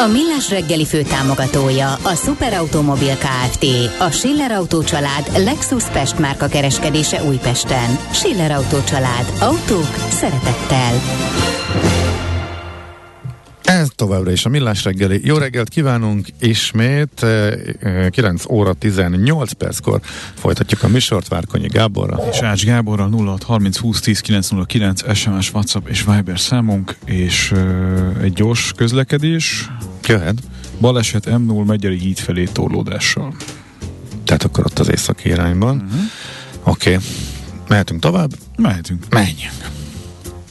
A Millás reggeli fő támogatója a Superautomobil KFT, a Schiller Auto család Lexus Pest márka kereskedése Újpesten. Schiller Auto család. Autók szeretettel. Ez továbbra is a Millás reggeli. Jó reggelt kívánunk ismét. 9 óra 18 perckor folytatjuk a műsort Várkonyi Gáborra. És Ács Gáborra 06 30 20 10 909 SMS, WhatsApp és Viber számunk, és uh, egy gyors közlekedés. Jöhet. Baleset M0 Megyeri híd felé torlódással. Tehát akkor ott az északi irányban. Uh-huh. Oké. Okay. Mehetünk tovább? Mehetünk. Menjünk.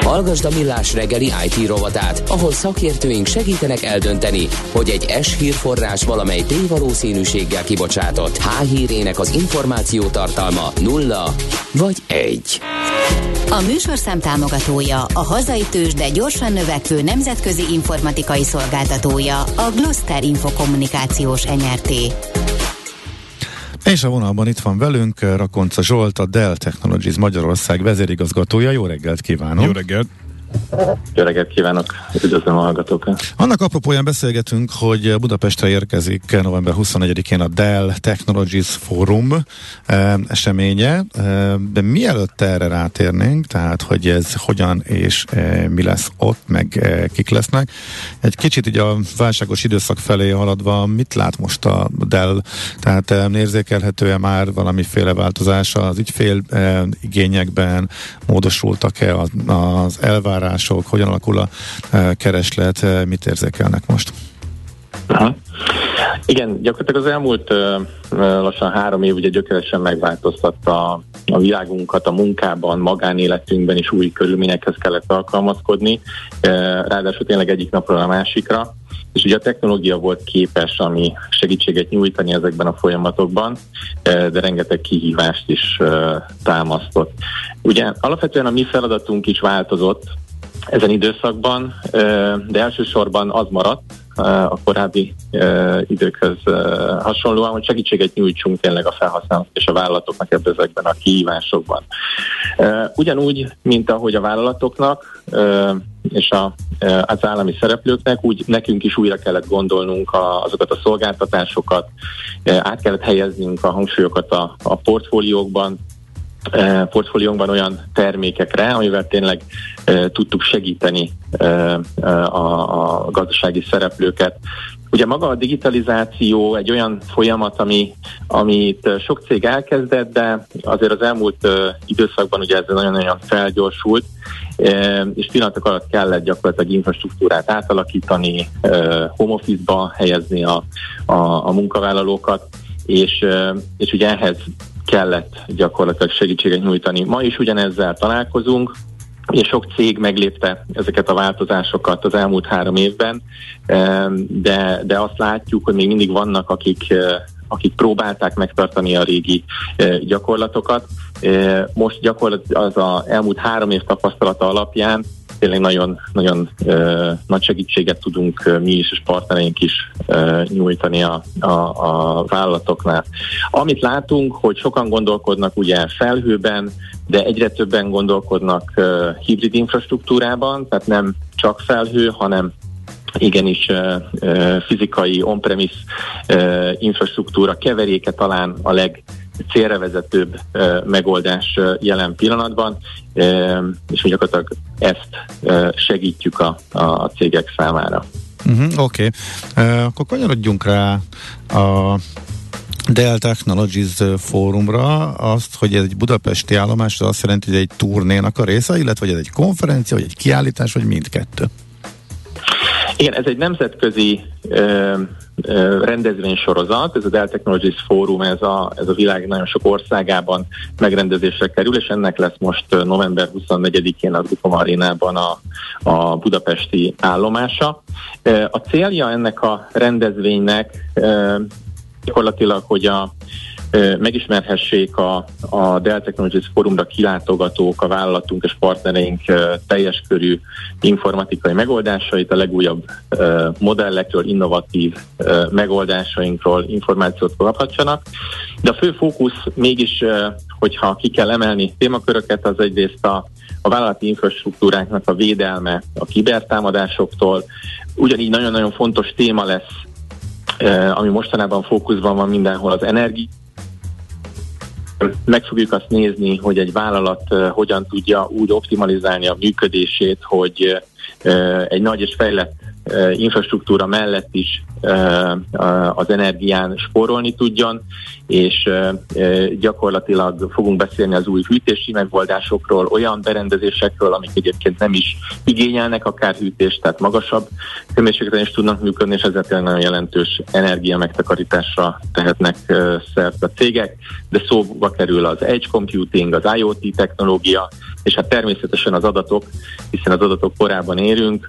Hallgasd a Millás reggeli IT rovatát, ahol szakértőink segítenek eldönteni, hogy egy S hírforrás valamely P-valószínűséggel kibocsátott H hírének az információ tartalma nulla vagy egy. A műsorszám támogatója, a hazai tős, de gyorsan növekvő nemzetközi informatikai szolgáltatója, a Gloster Infokommunikációs NRT. És a vonalban itt van velünk Rakonca Zsolt, a Dell Technologies Magyarország vezérigazgatója. Jó reggelt kívánok! Jó reggelt! Jó reggelt kívánok, üdvözlöm a hallgatókat. Annak apropóján beszélgetünk, hogy Budapestre érkezik november 21-én a Dell Technologies Forum eh, eseménye, eh, de mielőtt erre rátérnénk, tehát hogy ez hogyan és eh, mi lesz ott, meg kik lesznek, egy kicsit így a válságos időszak felé haladva, mit lát most a Dell? Tehát eh, érzékelhető-e már valamiféle változás az ügyfél igényekben, módosultak-e az elvárások, elvárások, hogyan alakul a e, kereslet, e, mit érzékelnek most? Aha. Igen, gyakorlatilag az elmúlt uh, lassan három év ugye gyökeresen megváltoztatta a, világunkat, a munkában, magánéletünkben is új körülményekhez kellett alkalmazkodni, uh, ráadásul tényleg egyik napról a másikra, és ugye a technológia volt képes, ami segítséget nyújtani ezekben a folyamatokban, de rengeteg kihívást is támasztott. Ugye alapvetően a mi feladatunk is változott, ezen időszakban, de elsősorban az maradt a korábbi időkhöz hasonlóan, hogy segítséget nyújtsunk tényleg a felhasználók és a vállalatoknak ebben ezekben a kihívásokban. Ugyanúgy, mint ahogy a vállalatoknak és a, az állami szereplőknek, úgy nekünk is újra kellett gondolnunk a, azokat a szolgáltatásokat, át kellett helyeznünk a hangsúlyokat a, a portfóliókban, portfóliónkban olyan termékekre, amivel tényleg e, tudtuk segíteni e, a, gazdasági szereplőket. Ugye maga a digitalizáció egy olyan folyamat, ami, amit sok cég elkezdett, de azért az elmúlt e, időszakban ugye ez nagyon-nagyon felgyorsult, e, és pillanatok alatt kellett gyakorlatilag infrastruktúrát átalakítani, e, home office-ba helyezni a, a, a munkavállalókat, és, és ugye ehhez kellett gyakorlatilag segítséget nyújtani. Ma is ugyanezzel találkozunk, és sok cég meglépte ezeket a változásokat az elmúlt három évben, de, de azt látjuk, hogy még mindig vannak, akik, akik próbálták megtartani a régi gyakorlatokat. Most gyakorlatilag az a elmúlt három év tapasztalata alapján tényleg nagyon, nagyon uh, nagy segítséget tudunk uh, mi is és partnereink is uh, nyújtani a, a, a vállalatoknál. Amit látunk, hogy sokan gondolkodnak ugye felhőben, de egyre többen gondolkodnak uh, hibrid infrastruktúrában, tehát nem csak felhő, hanem igenis fizikai on-premise infrastruktúra keveréke talán a leg célra vezetőbb megoldás jelen pillanatban, és mi gyakorlatilag ezt segítjük a, a cégek számára. Uh-huh, Oké, okay. akkor kanyarodjunk rá a Dell Technologies fórumra azt, hogy ez egy budapesti állomás, az azt jelenti, hogy egy turnénak a része, illetve hogy ez egy konferencia, vagy egy kiállítás, vagy mindkettő? Igen, ez egy nemzetközi rendezvénysorozat, ez a Dell Technologies Forum, ez a, ez a világ nagyon sok országában megrendezésre kerül, és ennek lesz most november 24-én az Gutom Arénában a, a budapesti állomása. A célja ennek a rendezvénynek gyakorlatilag, hogy a megismerhessék a, a Dell Technologies Forumra kilátogatók, a vállalatunk és partnereink teljes körű informatikai megoldásait, a legújabb modellekről, innovatív megoldásainkról információt kaphatsanak. De a fő fókusz mégis, hogyha ki kell emelni témaköröket, az egyrészt a, a vállalati infrastruktúráknak a védelme a kibertámadásoktól. Ugyanígy nagyon-nagyon fontos téma lesz ami mostanában fókuszban van mindenhol, az energia meg fogjuk azt nézni, hogy egy vállalat hogyan tudja úgy optimalizálni a működését, hogy egy nagy és fejlett infrastruktúra mellett is az energián spórolni tudjon, és gyakorlatilag fogunk beszélni az új hűtési megoldásokról, olyan berendezésekről, amik egyébként nem is igényelnek akár hűtést, tehát magasabb hőmérsékleten is tudnak működni, és ezzel nagyon jelentős energia megtakarításra tehetnek szert a cégek, de szóba kerül az edge computing, az IoT technológia, és hát természetesen az adatok, hiszen az adatok korában érünk,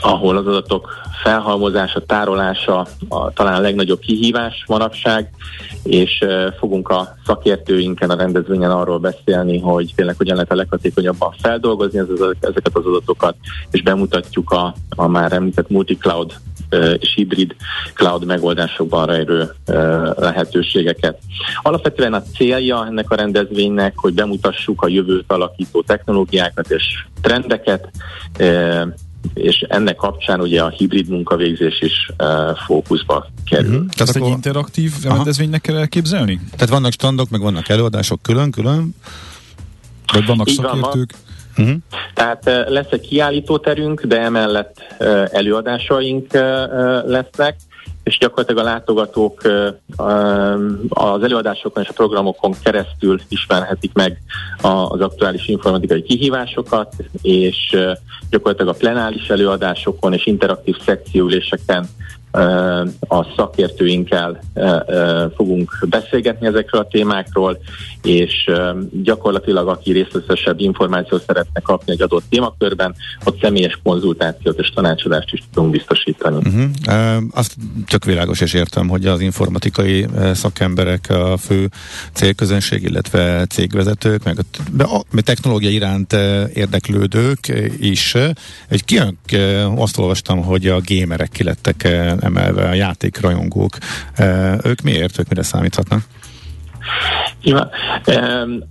ahol az adatok felhalmozása, tárolása a, talán a legnagyobb kihívás manapság, és uh, fogunk a szakértőinken a rendezvényen arról beszélni, hogy tényleg hogyan lehet a leghatékonyabban feldolgozni ezeket az adatokat, és bemutatjuk a, a már említett multi-cloud és hibrid cloud megoldásokban rejlő lehetőségeket. Alapvetően a célja ennek a rendezvénynek, hogy bemutassuk a jövőt alakító technológiákat és trendeket, és ennek kapcsán ugye a hibrid munkavégzés is uh, fókuszba kerül. Uh-huh. Tehát egy interaktív rendezvénynek kell elképzelni? Tehát vannak standok, meg vannak előadások külön-külön? Vagy vannak Így szakértők? Van, uh-huh. Tehát lesz egy kiállítóterünk, de emellett uh, előadásaink uh, lesznek, és gyakorlatilag a látogatók az előadásokon és a programokon keresztül ismerhetik meg az aktuális informatikai kihívásokat, és gyakorlatilag a plenáris előadásokon és interaktív szekciüléseken a szakértőinkkel fogunk beszélgetni ezekről a témákról, és gyakorlatilag aki részletesebb információt szeretne kapni egy adott témakörben, ott személyes konzultációt és tanácsadást is tudunk biztosítani. Uh-huh. Azt tök világos és értem, hogy az informatikai szakemberek a fő célközönség, illetve cégvezetők, meg a, technológia iránt érdeklődők is. Egy kijön, azt olvastam, hogy a gémerek kilettek emelve, a játékrajongók. Ők miért? Ők mire számíthatnak?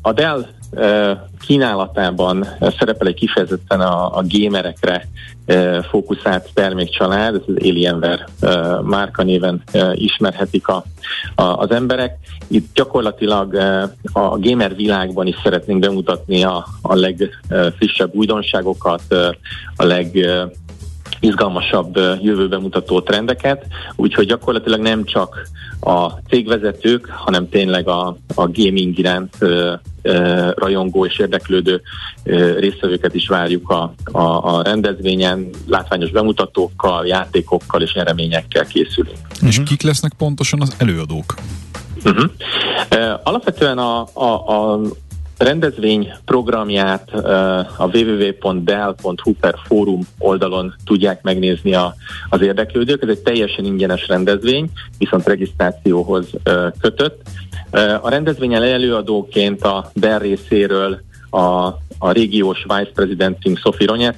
A Dell kínálatában szerepel egy kifejezetten a, a gémerekre fókuszált termékcsalád, ez az Alienware márka néven ismerhetik a, a, az emberek. Itt gyakorlatilag a gamer világban is szeretnénk bemutatni a, a legfrissebb újdonságokat, a leg izgalmasabb jövőbe mutató trendeket, úgyhogy gyakorlatilag nem csak a cégvezetők, hanem tényleg a, a gaming iránt ö, ö, rajongó és érdeklődő ö, résztvevőket is várjuk a, a, a rendezvényen, látványos bemutatókkal, játékokkal és nyereményekkel készülünk. És uh-huh. kik lesznek pontosan az előadók? Uh-huh. Alapvetően a, a, a rendezvény programját a www.del.hu per fórum oldalon tudják megnézni a, az érdeklődők. Ez egy teljesen ingyenes rendezvény, viszont regisztrációhoz kötött. A rendezvényen előadóként a Dell részéről a, a régiós vice presidentünk Sophie Ronyet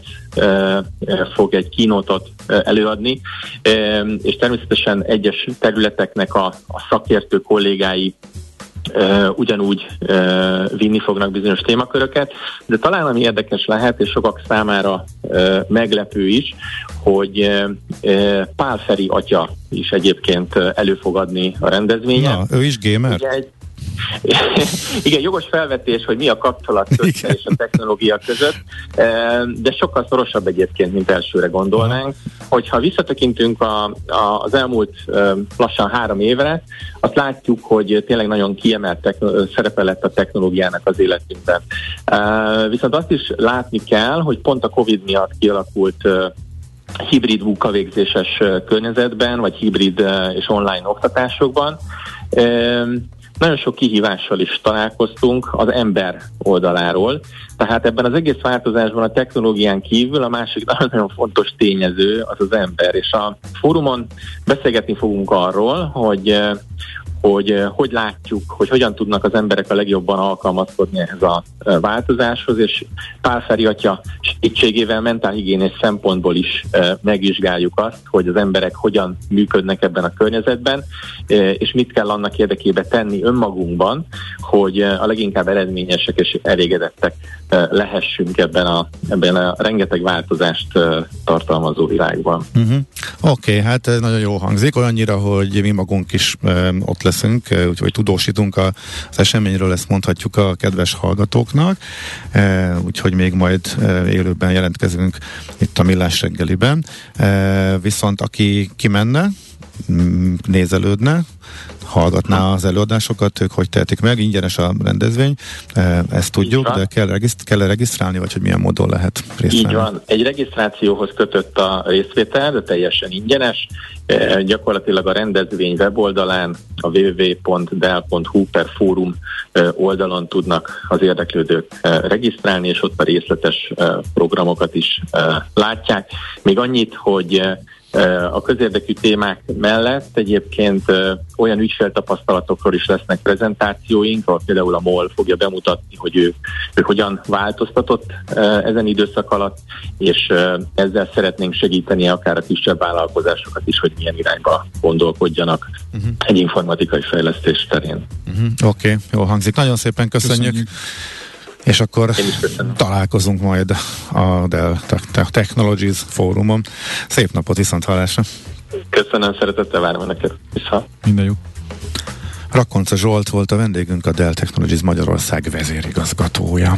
fog egy kínótot előadni, és természetesen egyes területeknek a, a szakértő kollégái ugyanúgy vinni fognak bizonyos témaköröket, de talán ami érdekes lehet, és sokak számára meglepő is, hogy Pál Feri atya is egyébként elő fog adni a rendezvényen. Na, ő is gamer? Ugye egy, Igen, jogos felvetés, hogy mi a kapcsolat közte és a technológia között, de sokkal szorosabb egyébként, mint elsőre gondolnánk. Hogyha visszatekintünk a, a, az elmúlt lassan három évre, azt látjuk, hogy tényleg nagyon kiemelt techno- szerepe lett a technológiának az életünkben. Viszont azt is látni kell, hogy pont a COVID miatt kialakult hibrid munkavégzéses környezetben, vagy hibrid és online oktatásokban. Nagyon sok kihívással is találkoztunk az ember oldaláról, tehát ebben az egész változásban a technológián kívül a másik nagyon fontos tényező az az ember, és a fórumon beszélgetni fogunk arról, hogy hogy eh, hogy látjuk, hogy hogyan tudnak az emberek a legjobban alkalmazkodni ehhez a eh, változáshoz, és Pál Feri atya segítségével mentálhigiénés szempontból is eh, megvizsgáljuk azt, hogy az emberek hogyan működnek ebben a környezetben, és mit kell annak érdekében tenni önmagunkban, hogy a leginkább eredményesek és elégedettek lehessünk ebben a, ebben a rengeteg változást tartalmazó világban. Uh-huh. Oké, okay, hát nagyon jó hangzik, olyannyira, hogy mi magunk is ott leszünk, úgyhogy tudósítunk az eseményről, ezt mondhatjuk a kedves hallgatóknak, úgyhogy még majd élőben jelentkezünk itt a Millás reggeliben. Viszont aki kimenne, nézelődne, hallgatná az előadásokat, ők hogy tehetik meg, ingyenes a rendezvény, e, ezt tudjuk, de kell, regiszt- kell regisztrálni, vagy hogy milyen módon lehet részt Így van, egy regisztrációhoz kötött a részvétel, de teljesen ingyenes, e, gyakorlatilag a rendezvény weboldalán a www.del.hu per fórum e, oldalon tudnak az érdeklődők regisztrálni, és ott a részletes programokat is látják. Még annyit, hogy a közérdekű témák mellett egyébként olyan ügyféltapasztalatokról is lesznek prezentációink, ahol például a MOL fogja bemutatni, hogy ő, ő hogyan változtatott ezen időszak alatt, és ezzel szeretnénk segíteni akár a kisebb vállalkozásokat is, hogy milyen irányba gondolkodjanak uh-huh. egy informatikai fejlesztés terén. Uh-huh. Oké, okay, jó hangzik. Nagyon szépen köszönjük. köszönjük. És akkor találkozunk majd a Dell Technologies fórumon. Szép napot, viszont hallásra! Köszönöm, szeretettel várom neked. Vissza. Minden jó. Rakonca Zsolt volt a vendégünk, a Dell Technologies Magyarország vezérigazgatója.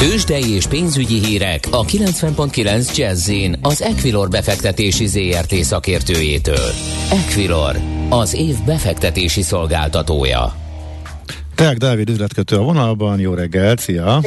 Tőzsdei és pénzügyi hírek a 90.9 jazz az Equilor befektetési ZRT szakértőjétől. Equilor, az év befektetési szolgáltatója. Teák Dávid üzletkötő a vonalban, jó reggelt, szia!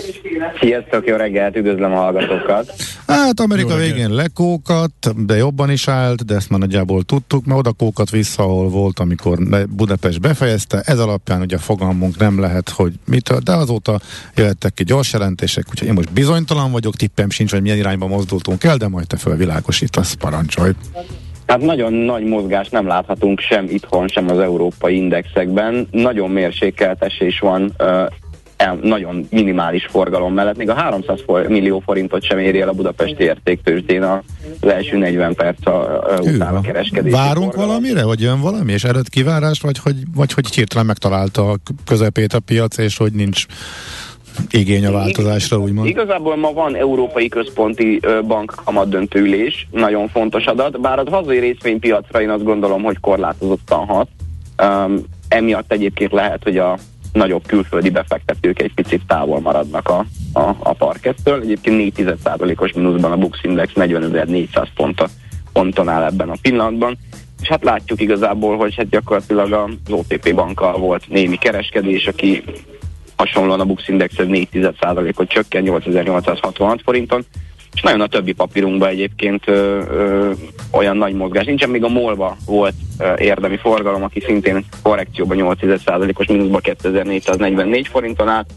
Sziasztok, jó reggelt, üdvözlöm a hallgatókat! Hát Amerika végén lekókat, de jobban is állt, de ezt már nagyjából tudtuk, mert oda kókat vissza, ahol volt, amikor Budapest befejezte. Ez alapján ugye fogalmunk nem lehet, hogy mitől, de azóta jöttek ki gyors jelentések, úgyhogy én most bizonytalan vagyok, tippem sincs, hogy milyen irányba mozdultunk el, de majd te fölvilágosítasz, parancsolj! Hát nagyon nagy mozgást nem láthatunk sem itthon, sem az európai indexekben. Nagyon mérsékelt esés van nagyon minimális forgalom mellett, még a 300 for, millió forintot sem éri el a budapesti értéktőzsdén az első 40 perc a, a után a kereskedés. Várunk forgalom. valamire, vagy jön valami, és eredt kivárás, vagy hogy, vagy hogy hirtelen megtalálta a közepét a piac, és hogy nincs igény a változásra, úgymond? Igazából ma van Európai Központi Bank kamatdöntőülés, nagyon fontos adat, bár az hazai részvénypiacra én azt gondolom, hogy korlátozottan hat. Um, emiatt egyébként lehet, hogy a nagyobb külföldi befektetők egy picit távol maradnak a, a, a parkettől. Egyébként 4,1%-os mínuszban a Bux Index 40.400 ponton, ponton áll ebben a pillanatban. És hát látjuk igazából, hogy hát gyakorlatilag az OTP bankkal volt némi kereskedés, aki hasonlóan a Bux Indexhez 4,1%-ot csökken 8866 forinton, és nagyon a többi papírunkban egyébként ö, ö, olyan nagy mozgás nincsen, még a MOL-ba volt ö, érdemi forgalom, aki szintén korrekcióban 8,1%-os mínuszba 2444 forinton állt,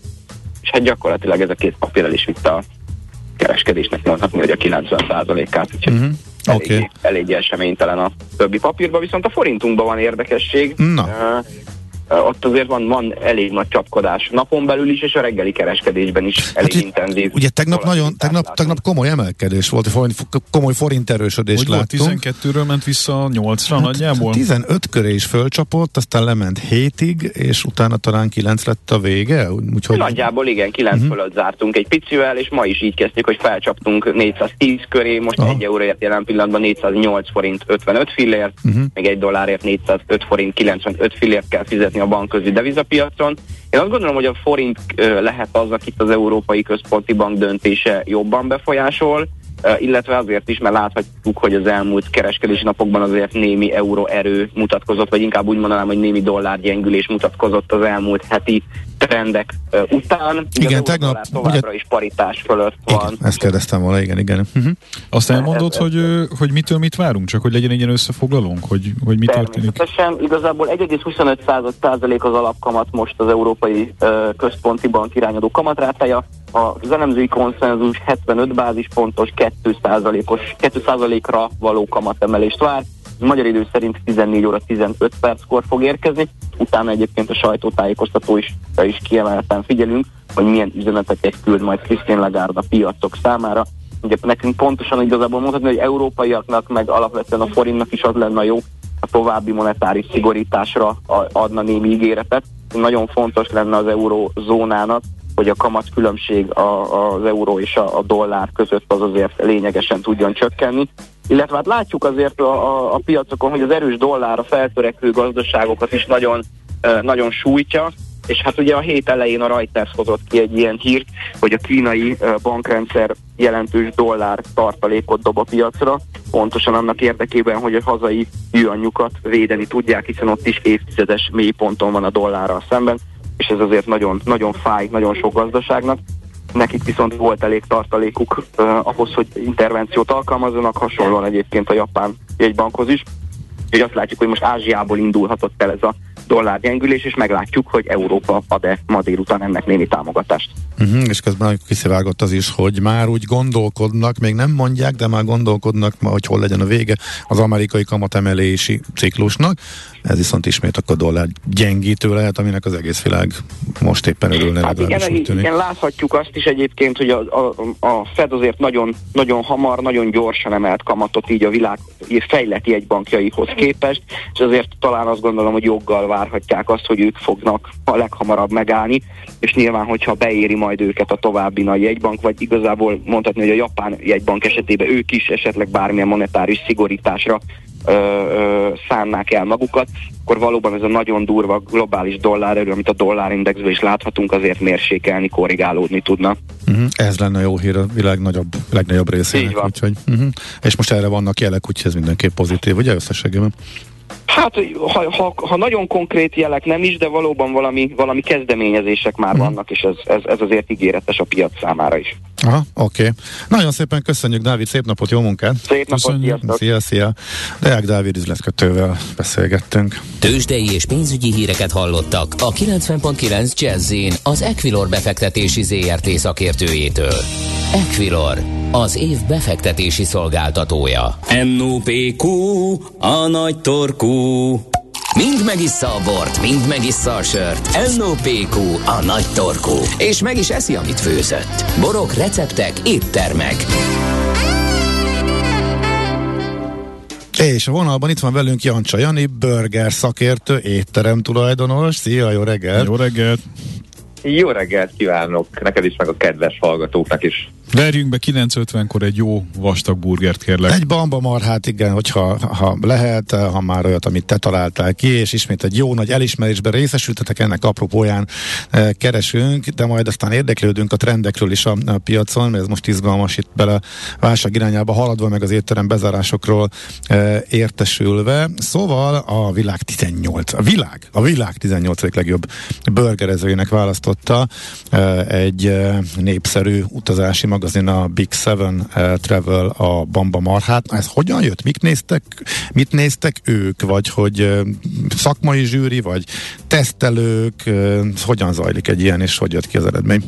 és hát gyakorlatilag ez a két papír el is vitte a kereskedésnek mondhatni, hogy a 90%-át, úgyhogy uh-huh. okay. eseménytelen a többi papírban, viszont a forintunkban van érdekesség. Na. Uh, ott azért van, van elég nagy csapkodás napon belül is, és a reggeli kereskedésben is hát elég hát, intenzív. Ugye tegnap nagyon, tegnap, tegnap komoly emelkedés volt, komoly forint erősödés Hogy láttunk. 12-ről ment vissza 8-ra hát, nagyjából? 15 köré is fölcsapott, aztán lement 7-ig, és utána talán 9 lett a vége. Úgyhogy... Nagyjából igen, 9 uh-huh. Mhm. fölött zártunk egy picivel, és ma is így kezdtük, hogy felcsaptunk 410 köré, most Aha. egy euróért jelen pillanatban 408 forint 55 fillért, uh-huh. még egy dollárért 405 forint 95 fillért kell fizetni a bankközi devizapiacon. Én azt gondolom, hogy a forint lehet az, akit az Európai Központi Bank döntése jobban befolyásol, illetve azért is, mert láthatjuk, hogy az elmúlt kereskedési napokban azért némi euró erő mutatkozott, vagy inkább úgy mondanám, hogy némi dollárgyengülés mutatkozott az elmúlt heti trendek után. Igen, tegnap továbbra ugye, is paritás fölött igen, van. Ezt kérdeztem volna, igen, igen. Uh-huh. Azt elmondod, ez, hogy, ez, hogy mitől mit várunk, csak hogy legyen egy ilyen összefoglalók, hogy, hogy mi történik? Természetesen, igazából 1,25 százalék az alapkamat most az Európai Központi Bank irányadó kamatrátája, az elemzői konszenzus 75 bázispontos 2 százalékos 2 százalékra való kamatemelést vár, magyar idő szerint 14 óra 15 perckor fog érkezni, utána egyébként a sajtótájékoztató is, is kiemelten figyelünk, hogy milyen üzeneteket küld majd Christine Lagarde a piacok számára. Ugye nekünk pontosan igazából mondhatni, hogy európaiaknak, meg alapvetően a forintnak is az lenne jó, a további monetáris szigorításra adna némi ígéretet. Nagyon fontos lenne az eurózónának, hogy a kamat különbség a, az euró és a dollár között az azért lényegesen tudjon csökkenni. Illetve hát látjuk azért a, a, a piacokon, hogy az erős dollár a feltörekvő gazdaságokat is nagyon, nagyon sújtja, és hát ugye a hét elején a Reuters hozott ki egy ilyen hírt, hogy a kínai bankrendszer jelentős dollár tartalékot dob a piacra, pontosan annak érdekében, hogy a hazai yuanjukat védeni tudják, hiszen ott is évtizedes mélyponton van a dollárral szemben és ez azért nagyon, nagyon fáj nagyon sok gazdaságnak. Nekik viszont volt elég tartalékuk uh, ahhoz, hogy intervenciót alkalmazzanak, hasonlóan egyébként a japán jegybankhoz is. Úgyhogy azt látjuk, hogy most Ázsiából indulhatott el ez a dollár gyengülés, és meglátjuk, hogy Európa ad-e ma délután ennek némi támogatást. Uh-huh, és közben kiszivárgott az is, hogy már úgy gondolkodnak, még nem mondják, de már gondolkodnak, hogy hol legyen a vége az amerikai kamatemelési ciklusnak. Ez viszont ismét akkor dollár gyengítő lehet, aminek az egész világ most éppen örülne. Hát igen, igen, láthatjuk azt is egyébként, hogy a, a, a Fed azért nagyon, nagyon hamar, nagyon gyorsan emelt kamatot így a világ fejleti egybankjaihoz képest, és azért talán azt gondolom, hogy joggal várhatják azt, hogy ők fognak a leghamarabb megállni, és nyilván, hogyha beéri majd őket a további nagy jegybank, vagy igazából mondhatni, hogy a japán jegybank esetében ők is esetleg bármilyen monetáris szigorításra ö, ö, szánnák el magukat, akkor valóban ez a nagyon durva globális dollárerő, amit a dollárindexben is láthatunk, azért mérsékelni, korrigálódni tudna. Uh-huh. Ez lenne jó hír a világ nagyobb, legnagyobb részének. Úgyhogy, uh-huh. És most erre vannak jelek, úgyhogy ez mindenképp pozitív, ugye összességében? Hát, ha, ha, ha nagyon konkrét jelek nem is, de valóban valami, valami kezdeményezések már hmm. vannak, és ez, ez, ez azért ígéretes a piac számára is. Aha, oké. Okay. Nagyon szépen köszönjük, Dávid, szép napot, jó munkát! Szép napot, sziasztok! Szia, szia! Deák Dávid üzletkötővel beszélgettünk. Tőzsdei és pénzügyi híreket hallottak a 90.9 jazz az Equilor befektetési ZRT szakértőjétől. Equilor, az év befektetési szolgáltatója. NOPQ, a nagy torkú. Mind megissza a bort, mind megissza a sört. NOPQ, a nagy torkú. És meg is eszi, amit főzött. Borok, receptek, éttermek. És a vonalban itt van velünk Jancsa Jani, burger szakértő, étterem tulajdonos. Szia, jó reggelt! Jó reggelt! Jó reggelt kívánok neked is, meg a kedves hallgatóknak is. Verjünk be 9.50-kor egy jó vastag burgert, kérlek. Egy bamba marhát, igen, hogyha ha lehet, ha már olyat, amit te találtál ki, és ismét egy jó nagy elismerésben részesültetek, ennek apropóján e, keresünk, de majd aztán érdeklődünk a trendekről is a, a piacon, mert ez most izgalmas itt bele válság irányába haladva, meg az étterem bezárásokról e, értesülve. Szóval a világ 18, a világ, a világ 18. legjobb burgerezőjének választotta e, egy e, népszerű utazási magazin a Big Seven uh, Travel a Bamba Marhát. Ez hogyan jött? Mik néztek, mit néztek ők? Vagy hogy uh, szakmai zsűri, vagy tesztelők? Uh, hogyan zajlik egy ilyen, és hogy jött ki az eredmény?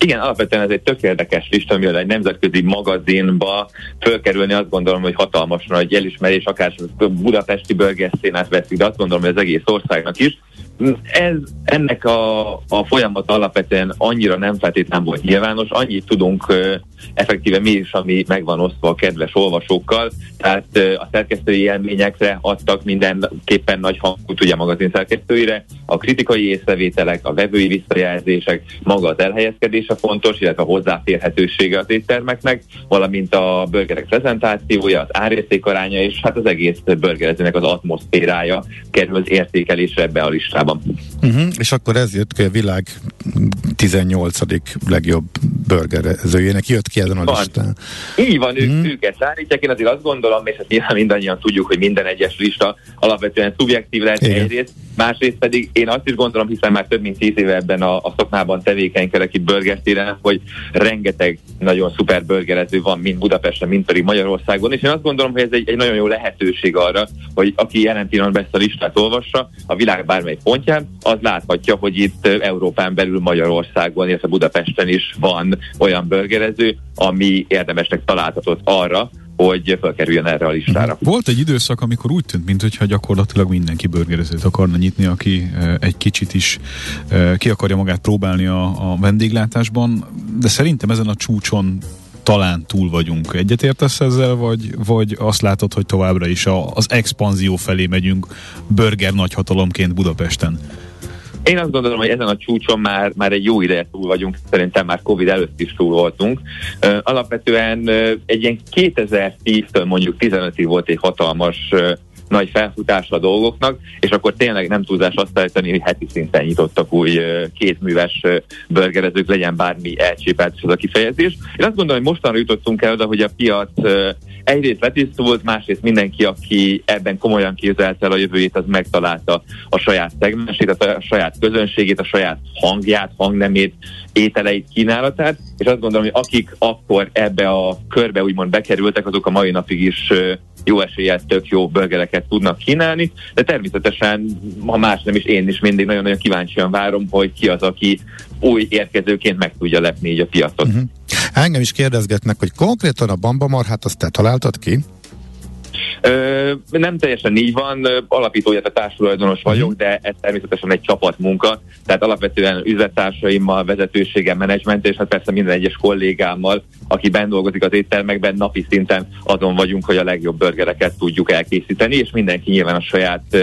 Igen, alapvetően ez egy tök érdekes lista, amivel egy nemzetközi magazinba fölkerülni azt gondolom, hogy hatalmas nagy elismerés, akár Budapesti bölgeszénát veszik, de azt gondolom, hogy az egész országnak is. Ez, ennek a, a folyamat alapvetően annyira nem feltétlenül volt nyilvános, annyit tudunk effektíve mi is, ami megvan osztva a kedves olvasókkal, tehát a szerkesztői élményekre adtak mindenképpen nagy hangot ugye magazin szerkesztőire, a kritikai észrevételek, a vevői visszajelzések, maga az elhelyezkedése fontos, illetve a hozzáférhetősége az éttermeknek, valamint a burgerek prezentációja, az árérték aránya, és hát az egész burgerezőnek az atmoszférája kerül az értékelésre ebbe a listában. Uh-huh. És akkor ez jött ki a világ 18. legjobb burgerezőjének, jött ki ezen a van. listán. Így van, uh-huh. ők ezt állítják, én azért azt gondolom, és hát nyilván mindannyian tudjuk, hogy minden egyes lista alapvetően szubjektív lehet Igen. egyrészt, másrészt pedig én azt is gondolom, hiszen már több mint tíz éve ebben a, a szakmában tevékenykedek itt burgertéren, hogy rengeteg nagyon szuper burgerező van, mind Budapesten, mind pedig Magyarországon, és én azt gondolom, hogy ez egy, egy nagyon jó lehetőség arra, hogy aki jelen pillanatban ezt a listát olvassa, a világ bármely pontján, az láthatja, hogy itt Európán belül Magyarországon, illetve Budapesten is van olyan burgerező, ami érdemesnek találhatott arra, hogy felkerüljön erre a listára. Mhm. Volt egy időszak, amikor úgy tűnt, mintha gyakorlatilag mindenki burgerezőt akarna nyitni, aki egy kicsit is ki akarja magát próbálni a, a vendéglátásban, de szerintem ezen a csúcson talán túl vagyunk. Egyetértesz ezzel, vagy, vagy azt látod, hogy továbbra is a, az expanzió felé megyünk burger nagyhatalomként Budapesten? Én azt gondolom, hogy ezen a csúcson már, már egy jó ideje túl vagyunk, szerintem már Covid előtt is túl voltunk. Alapvetően egy ilyen 2010-től mondjuk 15-ig volt egy hatalmas nagy felfutásra a dolgoknak, és akkor tényleg nem túlzás azt állítani, hogy heti szinten nyitottak új kétműves burgerezők, legyen bármi elcsépelt ez a kifejezés. Én azt gondolom, hogy mostanra jutottunk el oda, hogy a piac egyrészt letisztult, másrészt mindenki, aki ebben komolyan képzelte el a jövőjét, az megtalálta a saját szegmensét, a saját közönségét, a saját hangját, hangnemét, ételeit, kínálatát, és azt gondolom, hogy akik akkor ebbe a körbe úgymond bekerültek, azok a mai napig is jó eséllyel tök jó burgereket tudnak kínálni, de természetesen, ha más nem is, én is mindig nagyon-nagyon kíváncsian várom, hogy ki az, aki új érkezőként meg tudja lepni így a piacot. Uh-huh. Engem is kérdezgetnek, hogy konkrétan a bambamarhát azt te találtad ki? Ö, nem teljesen így van, alapítója a társulajdonos vagyok, de ez természetesen egy csapatmunka, tehát alapvetően üzlettársaimmal, vezetőségem, menedzsment, és hát persze minden egyes kollégámmal, aki benn dolgozik az éttermekben, napi szinten azon vagyunk, hogy a legjobb burgereket tudjuk elkészíteni, és mindenki nyilván a saját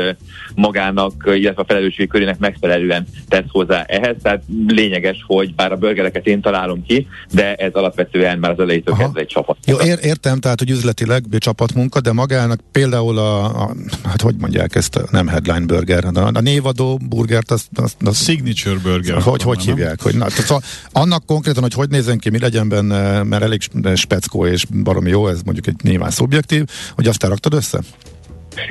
magának, illetve a felelősség körének megfelelően tesz hozzá ehhez, tehát lényeges, hogy bár a burgereket én találom ki, de ez alapvetően már az elejétől kezdve egy csapat. Jó, ér- értem, tehát, hogy üzletileg csapatmunka, de magának például a, a, hát hogy mondják ezt, nem headline burger, a, a névadó burgert, az, az, az Signature burger. Hogy, hogy hívják? Hogy, na, szóval annak konkrétan, hogy hogy nézzen ki, mi legyen benne, mert elég speckó és baromi jó, ez mondjuk egy nyilván szubjektív, hogy azt raktad össze?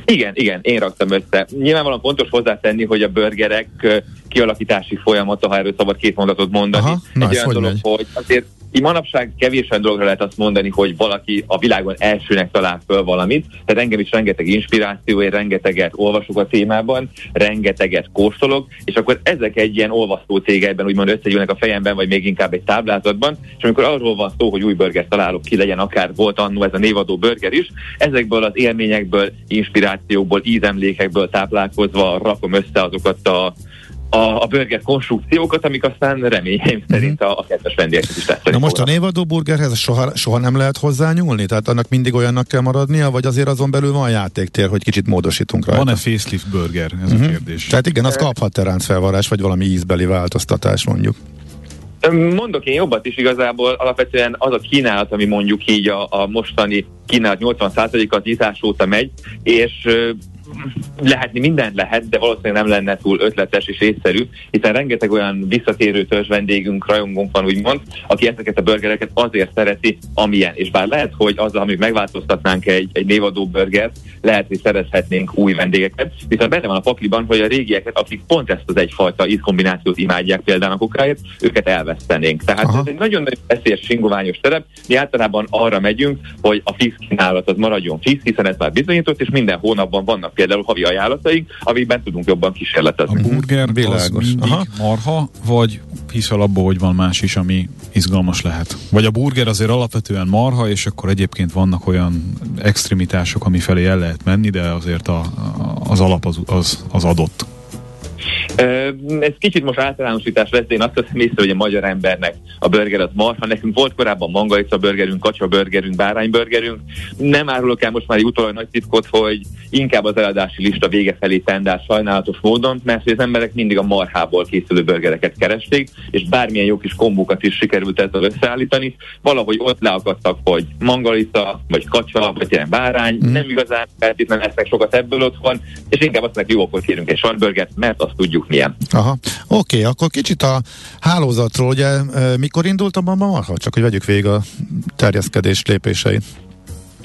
Igen, igen, én raktam össze. Nyilvánvalóan fontos hozzátenni, hogy a burgerek kialakítási folyamata, ha erről szabad két mondatot mondani, Aha, egy olyan dolog, hogy azért így manapság kevés olyan dologra lehet azt mondani, hogy valaki a világon elsőnek talál föl valamit, tehát engem is rengeteg inspiráció, én rengeteget olvasok a témában, rengeteget kóstolok, és akkor ezek egy ilyen olvasztó cégeiben úgymond összegyűlnek a fejemben, vagy még inkább egy táblázatban, és amikor arról van szó, hogy új burger találok ki, legyen akár volt annó ez a névadó burger is, ezekből az élményekből, inspirációkból, ízemlékekből táplálkozva rakom össze azokat a a, a burger konstrukciókat, amik aztán reményeim uh-huh. szerint a, a kedves vendégeket is tetszeni. Na most a névadó burgerhez soha, soha nem lehet hozzányúlni? Tehát annak mindig olyannak kell maradnia, vagy azért azon belül van játéktér, hogy kicsit módosítunk rajta? Van-e facelift burger? Ez uh-huh. a mhm. kérdés. Tehát igen, az kaphat felvarás, vagy valami ízbeli változtatás mondjuk. Mondok én jobbat is igazából, alapvetően az a kínálat, ami mondjuk így a, a mostani kínálat 80% az nyitás óta megy, és lehetni minden lehet, de valószínűleg nem lenne túl ötletes és észszerű, hiszen rengeteg olyan visszatérő törzs vendégünk, rajongónk van, úgymond, aki ezeket a burgereket azért szereti, amilyen. És bár lehet, hogy azzal, amíg megváltoztatnánk egy, egy névadó burgert, lehet, hogy szerezhetnénk új vendégeket, viszont benne van a pakliban, hogy a régieket, akik pont ezt az egyfajta ízkombinációt imádják például a kukáért, őket elvesztenénk. Tehát Aha. ez egy nagyon-nagyon veszélyes, singoványos terep. Mi általában arra megyünk, hogy a fix kínálat az maradjon fix, hiszen ez már bizonyított, és minden hónapban vannak például havi ajánlataink, amikben tudunk jobban kísérletezni. A burger Világos. az Aha. marha, vagy hiszel abból, hogy van más is, ami izgalmas lehet? Vagy a burger azért alapvetően marha, és akkor egyébként vannak olyan extremitások, ami felé el lehet menni, de azért a, a, az alap az, az, az adott. Ez kicsit most általánosítás lesz, én azt hiszem észre, hogy a magyar embernek a burger az marha. Nekünk volt korábban mangalica burgerünk, kacsa burgerünk, bárány burgerünk. Nem árulok el most már egy utólag nagy titkot, hogy inkább az eladási lista vége felé tendál sajnálatos módon, mert az emberek mindig a marhából készülő burgereket keresték, és bármilyen jó kis kombókat is sikerült ezzel összeállítani. Valahogy ott leakadtak, hogy mangalica, vagy kacsa, vagy ilyen bárány, mm. nem igazán feltétlenül esznek sokat ebből otthon, és inkább azt mondják, jó, akkor kérünk egy sarburgert, mert azt tudjuk milyen. Aha, oké, okay, akkor kicsit a hálózatról, ugye mikor indult a Bamba Marha? Csak hogy vegyük végig a terjeszkedés lépéseit.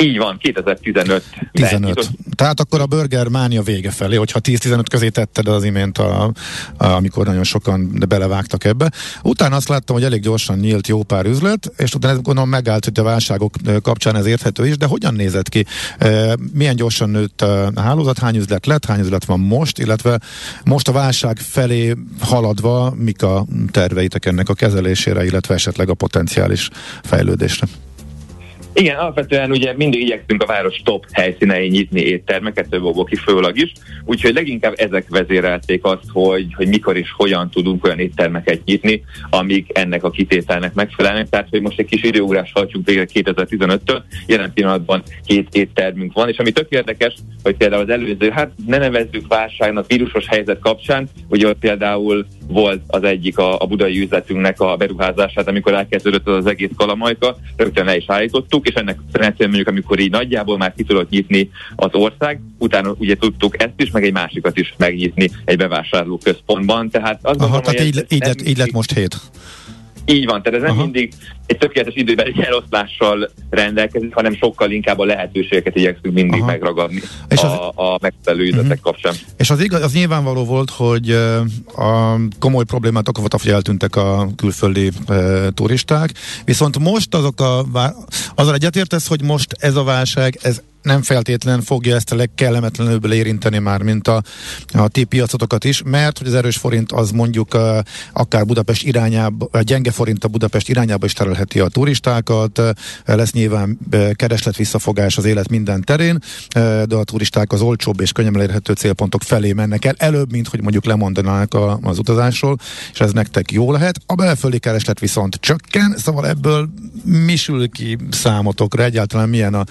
Így van, 2015. 15. Tehát akkor a burger mánia vége felé, hogyha 10-15 közé tetted az imént, a, a, amikor nagyon sokan belevágtak ebbe. Utána azt láttam, hogy elég gyorsan nyílt jó pár üzlet, és utána gondolom megállt, hogy a válságok kapcsán ez érthető is, de hogyan nézett ki? Milyen gyorsan nőtt a hálózat, hány üzlet lett, hány üzlet van most, illetve most a válság felé haladva, mik a terveitek ennek a kezelésére, illetve esetleg a potenciális fejlődésre? Igen, alapvetően ugye mindig igyekszünk a város top helyszínein nyitni éttermeket, több okból kifolyólag is, úgyhogy leginkább ezek vezérelték azt, hogy, hogy mikor és hogyan tudunk olyan éttermeket nyitni, amik ennek a kitételnek megfelelnek. Tehát, hogy most egy kis időugrás hajtsunk végre 2015-től, jelen pillanatban két éttermünk van, és ami tök érdekes, hogy például az előző, hát ne nevezzük válságnak, vírusos helyzet kapcsán, ugye például volt az egyik a, a budai üzletünknek a beruházását, amikor elkezdődött az egész kalamajka, rögtön le is állítottuk, és ennek szerencsére mondjuk, amikor így nagyjából már ki tudott nyitni az ország, utána ugye tudtuk ezt is, meg egy másikat is megnyitni egy bevásárló központban. Tehát az Aha, tehát így, így, lett, így lett most hét. Így van, tehát ez nem Aha. mindig egy tökéletes időbeli eloszlással rendelkezik, hanem sokkal inkább a lehetőségeket igyekszünk mindig Aha. megragadni és az... a, a megfelelő üzletek uh-huh. kapcsán. És az, igaz, az nyilvánvaló volt, hogy a komoly problémát okozva, hogy eltűntek a külföldi e, turisták, viszont most azok a, azzal egyetértesz, hogy most ez a válság, ez nem feltétlen fogja ezt a legkellemetlenül érinteni már, mint a, a ti piacotokat is, mert hogy az erős forint az mondjuk akár Budapest irányába, gyenge forint a Budapest irányába is terelheti a turistákat, lesz nyilván kereslet visszafogás az élet minden terén, de a turisták az olcsóbb és könnyen elérhető célpontok felé mennek el, előbb, mint hogy mondjuk lemondanának a, az utazásról, és ez nektek jó lehet. A belföldi kereslet viszont csökken, szóval ebből mi sül ki számotokra, egyáltalán milyen a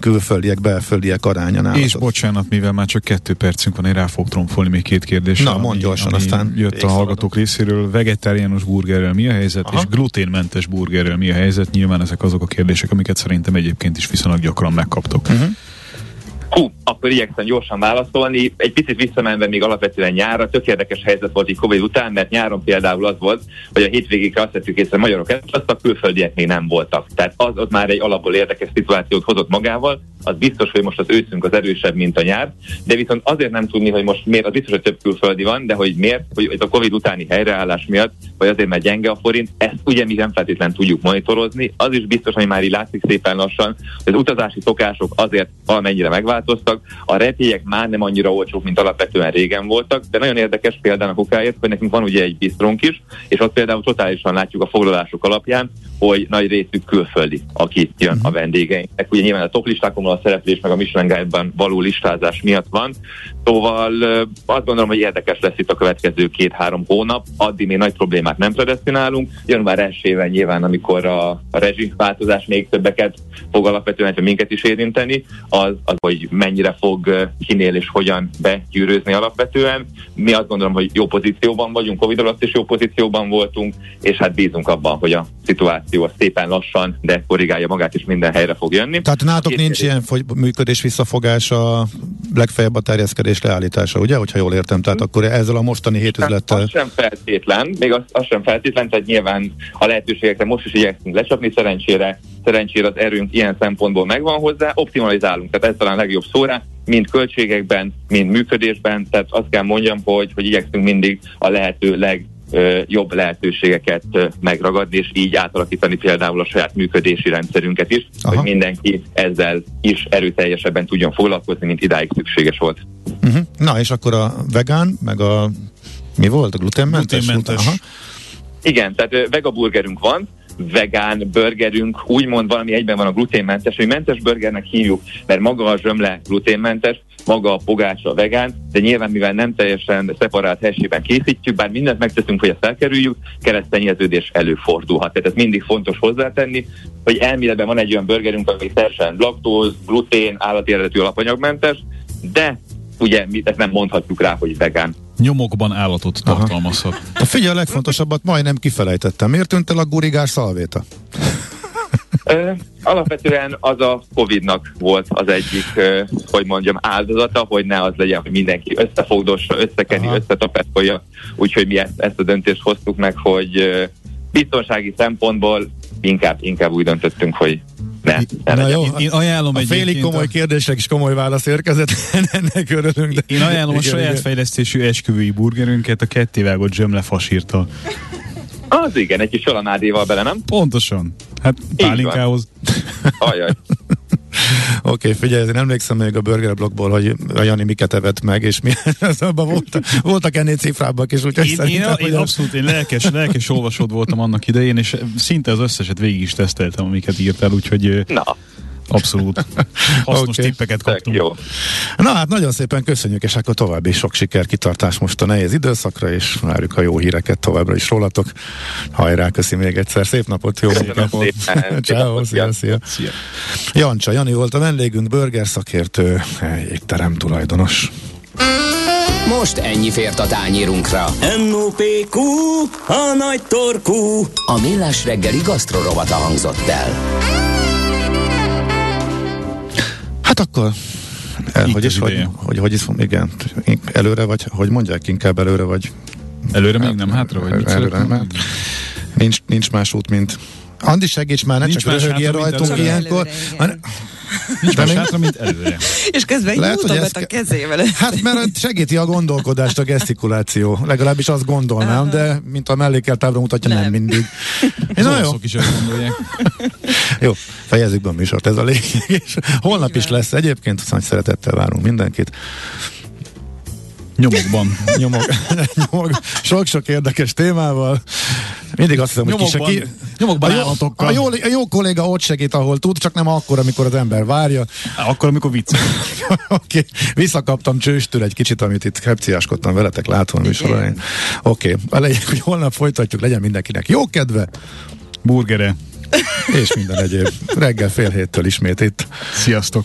külföldiek földiek, belföldiek aránya nálatok. És bocsánat, mivel már csak kettő percünk van, én rá fog tromfolni még két kérdés. Na, mondj gyorsan, ami aztán jött a hallgatók részéről. Vegetáriánus burgerrel mi a helyzet, Aha. és gluténmentes burgerrel mi a helyzet? Nyilván ezek azok a kérdések, amiket szerintem egyébként is viszonylag gyakran megkaptok. Uh-huh. Hú, akkor igyekszem gyorsan válaszolni. Egy picit visszamenve még alapvetően nyárra, tök érdekes helyzet volt így Covid után, mert nyáron például az volt, hogy a hétvégékre azt vettük észre, magyarok azt a külföldiek még nem voltak. Tehát az, az már egy alapból érdekes szituációt hozott magával, az biztos, hogy most az őszünk az erősebb, mint a nyár, de viszont azért nem tudni, hogy most miért, az biztos, hogy több külföldi van, de hogy miért, hogy a Covid utáni helyreállás miatt, vagy azért, mert gyenge a forint, ezt ugye mi nem feltétlenül tudjuk monitorozni. Az is biztos, hogy már így látszik szépen lassan, hogy az utazási szokások azért valamennyire megváltoztak, a repélyek már nem annyira olcsók, mint alapvetően régen voltak, de nagyon érdekes például a kukáért, hogy nekünk van ugye egy bistrónk is, és ott például totálisan látjuk a foglalások alapján, hogy nagy részük külföldi, aki jön a mhm. vendégeinknek. Ugye nyilván a top listákon a szereplés meg a Michelin Guide-ban való listázás miatt van, szóval azt gondolom, hogy érdekes lesz itt a következő két-három hónap, addig még nagy problémát nem predestinálunk. Január 1 nyilván, amikor a, a rezsiváltozás még többeket fog alapvetően minket is érinteni, az, az, hogy mennyire fog kinél és hogyan begyűrőzni alapvetően. Mi azt gondolom, hogy jó pozícióban vagyunk, Covid alatt is jó pozícióban voltunk, és hát bízunk abban, hogy a szituáció az szépen lassan, de korrigálja magát, és minden helyre fog jönni. Tehát Két nincs ilyen működés visszafogása, legfeljebb a terjeszkedés leállítása, ugye, hogyha jól értem? Tehát akkor ezzel a mostani hét üzlettel... Az sem feltétlen, még az, az sem feltétlen, tehát nyilván a lehetőségekre most is igyekszünk lecsapni szerencsére, szerencsére az erőnk ilyen szempontból megvan hozzá, optimalizálunk, tehát ez talán a legjobb szóra, mind költségekben, mind működésben, tehát azt kell mondjam, hogy, hogy igyekszünk mindig a lehető leg jobb lehetőségeket megragadni, és így átalakítani például a saját működési rendszerünket is, Aha. hogy mindenki ezzel is erőteljesebben tudjon foglalkozni, mint idáig szükséges volt. Uh-huh. Na, és akkor a vegán, meg a mi volt? A gluténmentes? gluténmentes. Aha. Igen, tehát vegaburgerünk van, vegán burgerünk, úgymond valami egyben van a gluténmentes, hogy mentes burgernek hívjuk, mert maga a zsömle gluténmentes, maga a pogácsa vegán, de nyilván mivel nem teljesen szeparált hessében készítjük, bár mindent megteszünk, hogy ezt elkerüljük, keresztenyeződés előfordulhat. Tehát ez mindig fontos hozzátenni, hogy elméletben van egy olyan burgerünk, ami teljesen laktóz, glutén, állati eredetű alapanyagmentes, de ugye mi ezt nem mondhatjuk rá, hogy vegán. Nyomokban állatot tartalmazhat. Figyelj, a legfontosabbat majdnem kifelejtettem. Miért tűnt el a gurigás szalvéta? Alapvetően az a Covid-nak volt az egyik, hogy mondjam, áldozata, hogy ne az legyen, hogy mindenki összefogdossa, összekeni, Aha. összetapetolja. Úgyhogy mi ezt, ezt a döntést hoztuk meg, hogy biztonsági szempontból inkább, inkább úgy döntöttünk, hogy ne. ne Na legyen. jó, Én, én ajánlom a félig komoly a, kérdésre is komoly válasz érkezett, ennek örülünk. De... én ajánlom a Igen, saját igen. fejlesztésű esküvői burgerünket a kettévágott zsömle fasírtal. Az igen, egy kis salamádéval bele, nem? Pontosan. Hát pálinkához. Ajaj. Oké, okay, figyelj, én emlékszem még a Burger Blogból, hogy a Jani miket evett meg, és mi az abban voltak, voltak ennél cifrábbak is, úgyhogy Én, én, én hogy abszolút én lelkes, lelkes olvasód voltam annak idején, és szinte az összeset végig is teszteltem, amiket írtál, úgyhogy Na, abszolút hasznos Oké. tippeket kaptunk. jó. Na hát nagyon szépen köszönjük, és akkor további sok siker, kitartás most a nehéz időszakra, és várjuk a jó híreket továbbra is rólatok. Hajrá, köszi még egyszer, szép napot, jó Köszönöm. Szép Ciao, napot, szia, szia. Szia. Jancsa, Jani volt a vendégünk, burger szakértő, étterem tulajdonos. Most ennyi fért a tányérunkra. M.O.P.Q. A nagy torkú. A Millás reggeli gasztrorovata hangzott el. Hát akkor el, Itt hogy is, hogy, hogy, hogy is, igen, előre vagy, hogy mondják, inkább előre vagy Előre még nem hátra, vagy mit Előre szeretnél? nem. Nincs, nincs más út, mint Andi, segíts már, ne Nincs csak röhögjél rajtunk ilyenkor. Előre, Nincs más hátra, mint előre. És közben Lehet, hogy ezt a ke- kezével. Hát mert segíti a gondolkodást a gesztikuláció. Legalábbis azt gondolnám, de mint a mellékelt tábla mutatja, nem, Nem. mindig. Az Na jó, is gondolják. jó, fejezzük be a műsort, ez a lényeg. És holnap is lesz egyébként, nagy szeretettel várunk mindenkit. Nyomokban. Nyomog, nyomog sok-sok érdekes témával. Mindig azt hiszem, hogy Nyomokban, ki... nyomokban a jó, állatokkal. a, jó, a jó kolléga ott segít, ahol tud, csak nem akkor, amikor az ember várja. Akkor, amikor viccel. Oké, okay. visszakaptam csőstől egy kicsit, amit itt krepciáskodtam veletek, látom a műsor elején. Oké, okay. a lényeg, hogy holnap folytatjuk, legyen mindenkinek jó kedve, Burgere. és minden egyéb. Reggel fél héttől ismét itt. Sziasztok.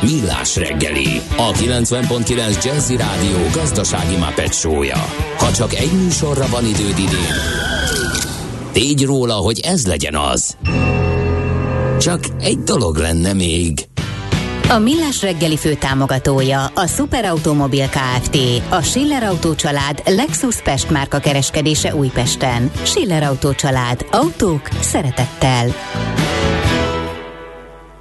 Millás reggeli, a 90.9 Jazzy Rádió gazdasági Muppet show-ja. Ha csak egy műsorra van időd idén, tégy róla, hogy ez legyen az. Csak egy dolog lenne még. A Millás reggeli főtámogatója a Superautomobil KFT, a Schiller Autó család Lexus Pest márka kereskedése Újpesten. Schiller Autó család. Autók szeretettel.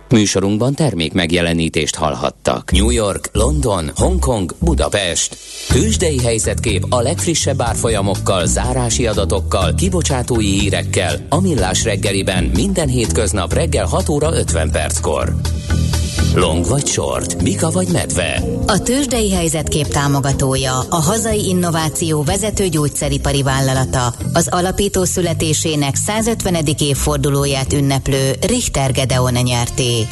Műsorunkban termék megjelenítést hallhattak. New York, London, Hongkong, Budapest. Tősdei helyzetkép a legfrissebb árfolyamokkal, zárási adatokkal, kibocsátói hírekkel, a Millás reggeliben minden hétköznap reggel 6 óra 50 perckor. Long vagy short, Mika vagy medve. A tőzsdei helyzetkép támogatója a hazai innováció vezető gyógyszeripari vállalata, az alapító születésének 150. évfordulóját ünneplő Richter Gedeon nyerté.